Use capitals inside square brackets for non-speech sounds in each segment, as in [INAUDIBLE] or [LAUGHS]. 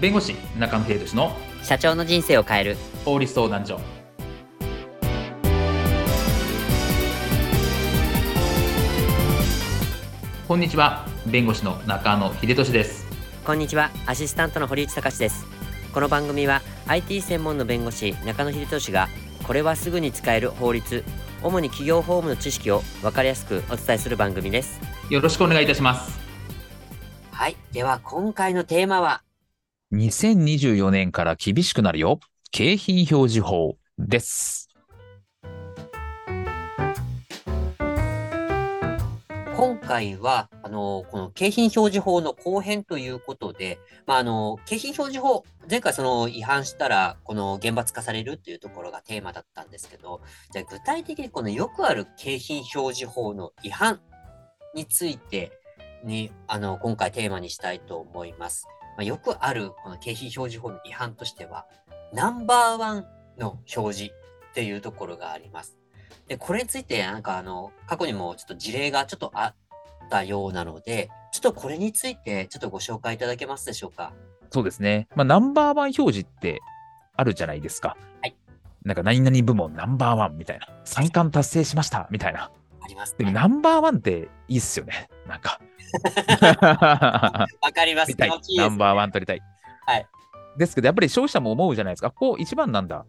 弁護士中野秀俊の社長の人生を変える。法律相談所。こんにちは弁護士の中野秀俊です。こんにちはアシスタントの堀内隆です。この番組は IT 専門の弁護士中野秀俊がこれはすぐに使える法律主に企業法務の知識を分かりやすくお伝えする番組です。よろしくお願いいたします。はいでは今回のテーマは2024年から厳しくなるよ景品表示法です今回は、あの、この景品表示法の後編ということで、まあ、あの、景品表示法、前回その違反したら、この厳罰化されるっていうところがテーマだったんですけど、じゃ具体的にこのよくある景品表示法の違反についてに、あの、今回テーマにしたいと思います。まあ、よくあるこの景品表示法の違反としては、ナンバーワンの表示っていうところがあります。で、これについて、なんかあの、過去にもちょっと事例がちょっとあったようなので、ちょっとこれについて、ちょっとご紹介いただけますでしょうか？そうですね。まあ、ナンバーワン表示ってあるじゃないですか。はい。なんか、何々部門ナンバーワンみたいな。三冠達成しましたみたいな。あります、ね、でも、ナンバーワンっていいっすよね。なんか。[LAUGHS] わかります。ナンバーワン取りたい。はい。ですけど、やっぱり消費者も思うじゃないですか。ここ一番なんだ。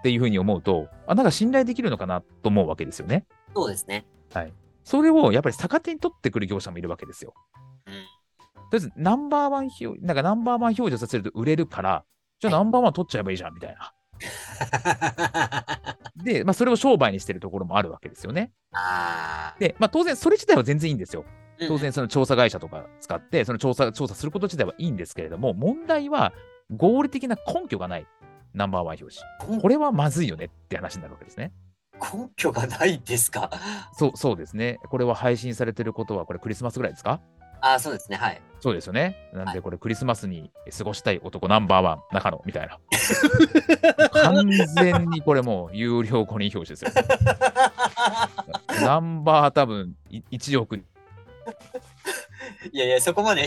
っていうふうに思うと、あ、なんか信頼できるのかなと思うわけですよね。そうですね。はい。それをやっぱり逆手に取ってくる業者もいるわけですよ。うん。とりあえず、ナンバーワン表、なんかナンバーワン表示させると売れるから、じゃあナンバーワン取っちゃえばいいじゃんみたいな。[LAUGHS] で、まあ、それを商売にしてるところもあるわけですよね。で、まあ、当然、それ自体は全然いいんですよ。当然、その調査会社とか使って、その調査、調査すること自体はいいんですけれども、問題は合理的な根拠がない。ナンバーワン表示。これはまずいよねって話になるわけですね。根拠がないですか？[LAUGHS] そうそうですね。これは配信されてることは、これクリスマスぐらいですか？あそうですね。はい。そうですよね。なんで、これクリスマスに過ごしたい男ナンバーワン、中野みたいな。[LAUGHS] 完全にこれもう有料公認表示ですよ。[LAUGHS] ナンバー多分1億いやいや、そこまで [LAUGHS] あ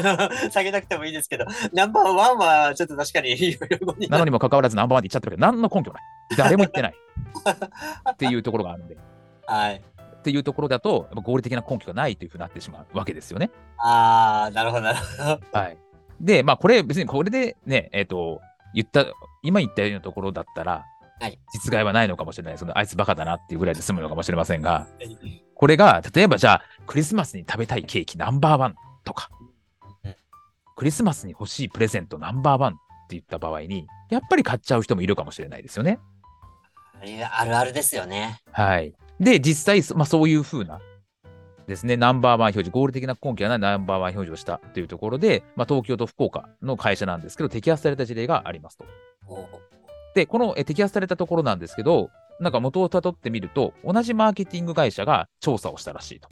の下げなくてもいいですけど、ナンバーワンはちょっと確かになのにもかかわらずナンバーワンって言っちゃってるけど、何の根拠ない。誰も言ってない。っていうところがあるんで。はい。っていうところだと、合理的な根拠がないというふうになってしまうわけですよね。ああ、なるほど、なるほど。はい。で、まあ、これ、別にこれでね、えっ、ー、と、言った、今言ったようなところだったら、はい、実害はないのかもしれない。そのあいつバカだなっていうぐらいで済むのかもしれませんが、これが、例えばじゃあ、クリスマスに食べたいケーキナンバーワンとか、クリスマスに欲しいプレゼントナンバーワンって言った場合に、やっぱり買っちゃう人もいるかもしれないですよね。あるあるですよね。はい。で、実際、まあ、そういうふうなですね、ナンバーワン表示、合理的な根拠がないナンバーワン表示をしたというところで、まあ、東京と福岡の会社なんですけど、摘発された事例がありますと。で、この摘発されたところなんですけど、なんか元をたどってみると、同じマーケティング会社が調査をしたらしいと。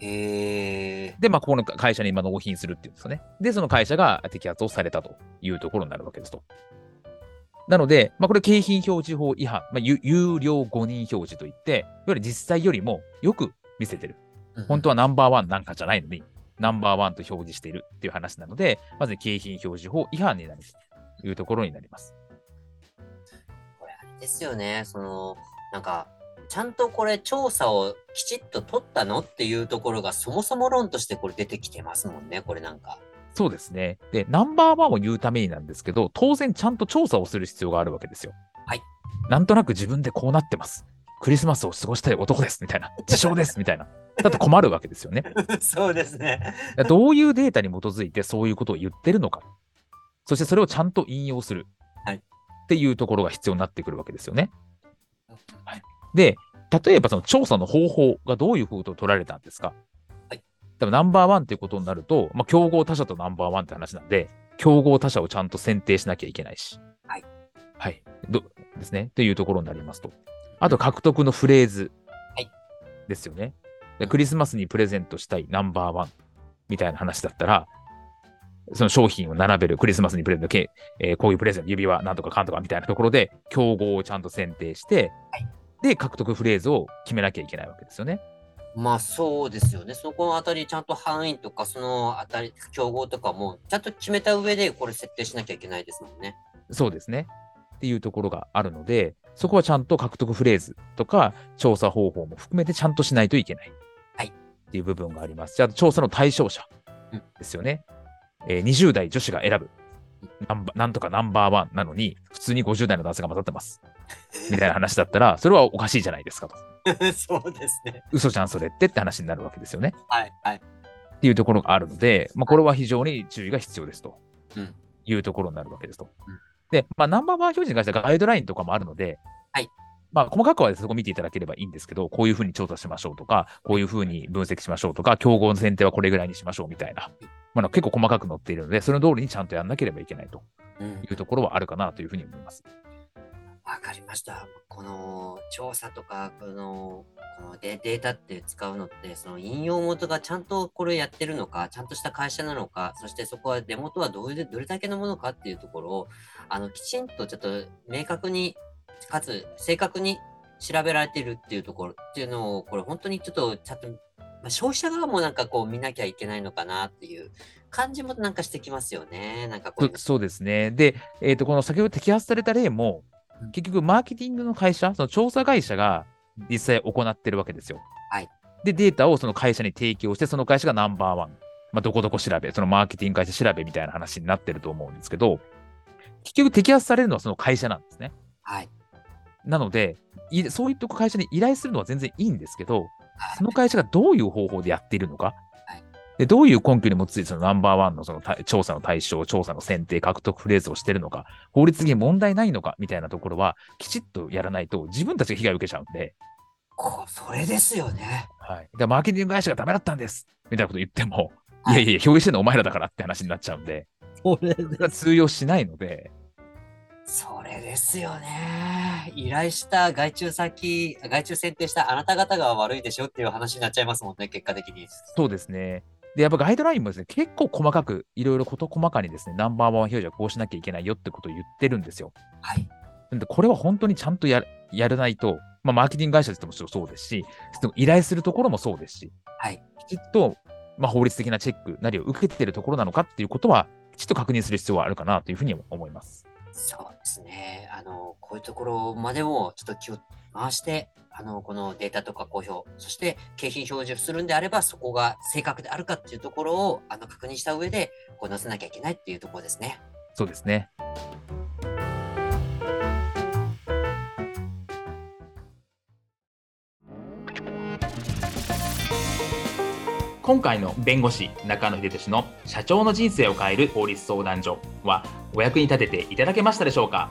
へで、まあ、ここの会社に今納品するっていうんですかね。で、その会社が摘発をされたというところになるわけですと。なので、まあ、これ景品表示法違反、まあ、有料誤認表示といって、いわゆる実際よりもよく見せてる。本当はナンバーワンなんかじゃないのに、ナンバーワンと表示しているっていう話なので、まず景品表示法違反になるというところになります。ですよね。その、なんか、ちゃんとこれ調査をきちっと取ったのっていうところがそもそも論としてこれ出てきてますもんね、これなんか。そうですね。で、ナンバーワンを言うためになんですけど、当然ちゃんと調査をする必要があるわけですよ。はい。なんとなく自分でこうなってます。クリスマスを過ごしたい男です、みたいな。自称です、みたいな。だと困るわけですよね。[LAUGHS] そうですね。どういうデータに基づいてそういうことを言ってるのか。そしてそれをちゃんと引用する。っていうところが必要になってくるわけですよね。はい、で、例えばその調査の方法がどういうふうと取られたんですか、はい、多分ナンバーワンっていうことになると、まあ、競合他社とナンバーワンって話なんで、競合他社をちゃんと選定しなきゃいけないし。はい。はい。どですね。というところになりますと。あと、獲得のフレーズ。はい。ですよね。でクリスマスにプレゼントしたいナンバーワンみたいな話だったら、その商品を並べるクリスマスにプレゼント、えー、こういうプレゼント、指輪なんとかかんとかみたいなところで、競合をちゃんと選定して、はい、で、獲得フレーズを決めなきゃいけないわけですよね。まあそうですよね。そこのあたりちゃんと範囲とか、そのあたり、競合とかも、ちゃんと決めた上でこれ設定しなきゃいけないですもんね。そうですね。っていうところがあるので、そこはちゃんと獲得フレーズとか調査方法も含めてちゃんとしないといけない。はい。っていう部分があります。じゃあ、調査の対象者ですよね。えー20代女子が選ぶナンバなんとかナンバーワンなのに、普通に50代の男性が混ざってます。みたいな話だったら、それはおかしいじゃないですかと。[LAUGHS] そうですね。嘘じゃん、それってって話になるわけですよね。はい、はい。っていうところがあるので、まあ、これは非常に注意が必要ですとうんいうところになるわけですと。うんで、まあ、ナンバーワン表示に関してはガイドラインとかもあるので、はいまあ、細かくはそこ見ていただければいいんですけど、こういうふうに調査しましょうとか、こういうふうに分析しましょうとか、競合の選定はこれぐらいにしましょうみたいな、まあ、結構細かく載っているので、その通りにちゃんとやんなければいけないとうんいうところはあるかなというふうに思います。わかりました。この調査とか、このこのデデータって使うのって、その引用元がちゃんとこれやってるのか、ちゃんとした会社なのか、そしてそこは出元はどういうどれだけのものかっていうところを、あのきちんとちょっと明確に、かつ正確に調べられてるっていうところっていうのを、これ本当にちょっとちゃんと、まあ、消費者側もなんかこう見なきゃいけないのかなっていう感じもなんかしてきますよね。なんかこううそうですね。で、えー、とこの先ほど摘発された例も、結局、マーケティングの会社、その調査会社が実際行ってるわけですよ。はいで、データをその会社に提供して、その会社がナンバーワン、まあ、どこどこ調べ、そのマーケティング会社調べみたいな話になってると思うんですけど、結局摘発されるのはその会社なんですね。はい。なので、いそういった会社に依頼するのは全然いいんですけど、はいその会社がどういう方法でやっているのか、はいでどういう根拠に基づいてその？ナンバーワンのその対調査の対象、調査の選定、獲得フレーズをしているのか、法律的に問題ないのかみたいなところは、きちっとやらないと自分たちが被害を受けちゃうんで、こそれですよね。はい、だからマーケティング会社がダメだったんですみたいなこと言っても、いはいやいや表示してるのお前らだからって話になっちゃうんで、それそれは通用しないので、それですよね。依頼した外注先、外注選定したあなた方が悪いでしょっていう話になっちゃいますもんね、結果的に。そうですね。で、やっぱガイドラインもですね、結構細かく、いろいろ事細かにですね、ナンバーワン表示はこうしなきゃいけないよってことを言ってるんですよ。はい。なんで、これは本当にちゃんとやるやらないと、まあ、マーケティング会社としてもそうですし、その依頼するところもそうですし、はい。きちっと、まあ、法律的なチェックなりを受けているところなのかっていうことは、きちっと確認する必要はあるかなというふうに思います。そうですね。あの、こういうところまでもちょっと気を回して、あの、このデータとか公表、そして景品表示するんであれば、そこが正確であるかっていうところを、あの、確認した上で、こう載せなきゃいけないっていうところですね。そうですね。今回の弁護士中野秀俊の社長の人生を変える法律相談所はお役に立てていただけましたでしょうか？